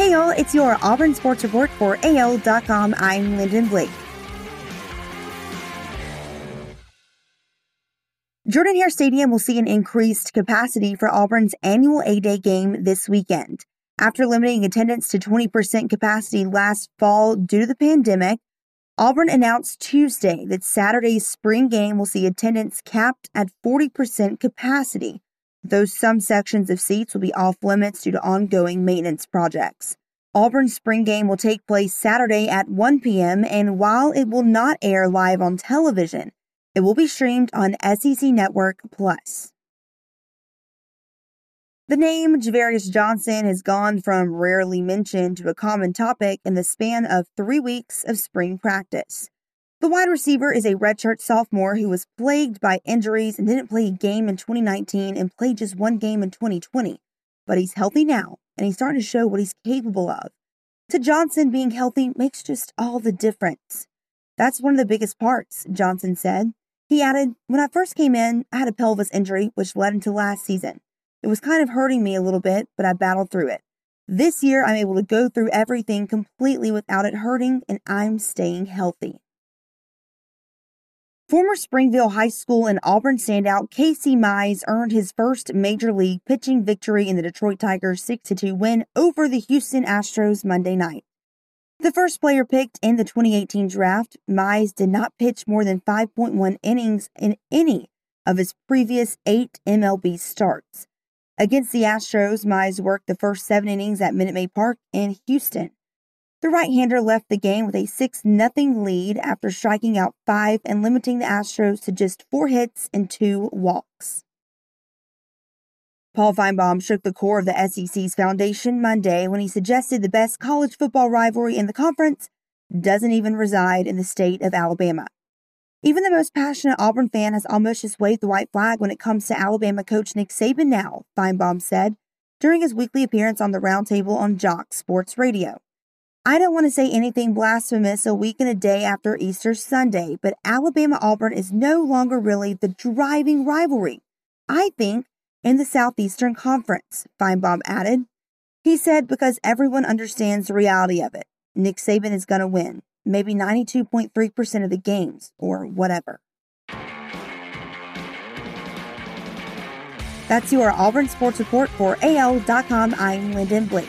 Hey y'all, it's your Auburn Sports Report for AL.com. I'm Lyndon Blake. Jordan Hare Stadium will see an increased capacity for Auburn's annual A Day game this weekend. After limiting attendance to 20% capacity last fall due to the pandemic, Auburn announced Tuesday that Saturday's spring game will see attendance capped at 40% capacity though some sections of seats will be off limits due to ongoing maintenance projects. Auburn's spring game will take place Saturday at 1 p.m., and while it will not air live on television, it will be streamed on SEC Network Plus. The name Ja'Varrius Johnson has gone from rarely mentioned to a common topic in the span of three weeks of spring practice. The wide receiver is a redshirt sophomore who was plagued by injuries and didn't play a game in 2019 and played just one game in 2020. But he's healthy now and he's starting to show what he's capable of. To Johnson, being healthy makes just all the difference. That's one of the biggest parts, Johnson said. He added, When I first came in, I had a pelvis injury, which led into last season. It was kind of hurting me a little bit, but I battled through it. This year, I'm able to go through everything completely without it hurting, and I'm staying healthy. Former Springville High School and Auburn standout Casey Mize earned his first major league pitching victory in the Detroit Tigers' 6 2 win over the Houston Astros Monday night. The first player picked in the 2018 draft, Mize did not pitch more than 5.1 innings in any of his previous eight MLB starts. Against the Astros, Mize worked the first seven innings at Minute Maid Park in Houston. The right hander left the game with a 6 0 lead after striking out five and limiting the Astros to just four hits and two walks. Paul Finebaum shook the core of the SEC's foundation Monday when he suggested the best college football rivalry in the conference doesn't even reside in the state of Alabama. Even the most passionate Auburn fan has almost just waved the white flag when it comes to Alabama coach Nick Saban now, Finebaum said during his weekly appearance on the Roundtable on JOX Sports Radio. I don't want to say anything blasphemous a week and a day after Easter Sunday, but Alabama Auburn is no longer really the driving rivalry. I think in the Southeastern Conference, Finebaum added. He said because everyone understands the reality of it. Nick Saban is going to win, maybe 92.3% of the games, or whatever. That's your Auburn Sports Report for AL.com. I'm Lyndon Blake.